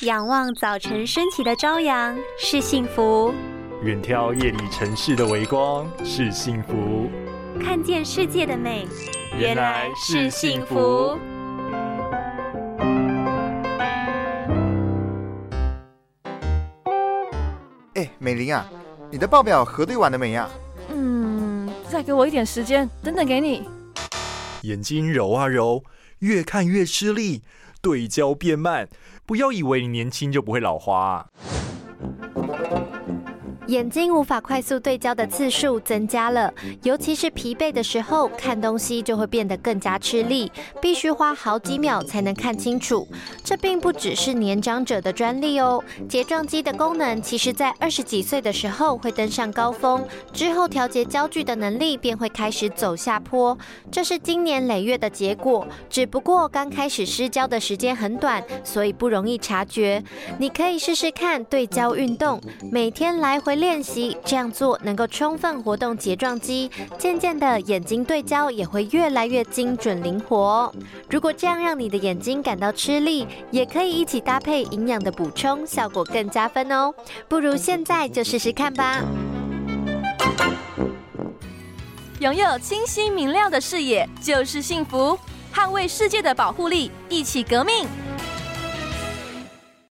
仰望早晨升起的朝阳是幸福，远眺夜里城市的微光是幸福，看见世界的美原来是幸福。哎，美玲啊，你的报表核对完了没呀？嗯，再给我一点时间，等等给你。眼睛揉啊揉，越看越吃力，对焦变慢。不要以为你年轻就不会老花。眼睛无法快速对焦的次数增加了，尤其是疲惫的时候，看东西就会变得更加吃力，必须花好几秒才能看清楚。这并不只是年长者的专利哦。睫状肌的功能其实在二十几岁的时候会登上高峰，之后调节焦距的能力便会开始走下坡，这是经年累月的结果。只不过刚开始失焦的时间很短，所以不容易察觉。你可以试试看对焦运动，每天来回。练习这样做能够充分活动睫状肌，渐渐的眼睛对焦也会越来越精准灵活。如果这样让你的眼睛感到吃力，也可以一起搭配营养的补充，效果更加分哦。不如现在就试试看吧。拥有清晰明亮的视野就是幸福，捍卫世界的保护力，一起革命。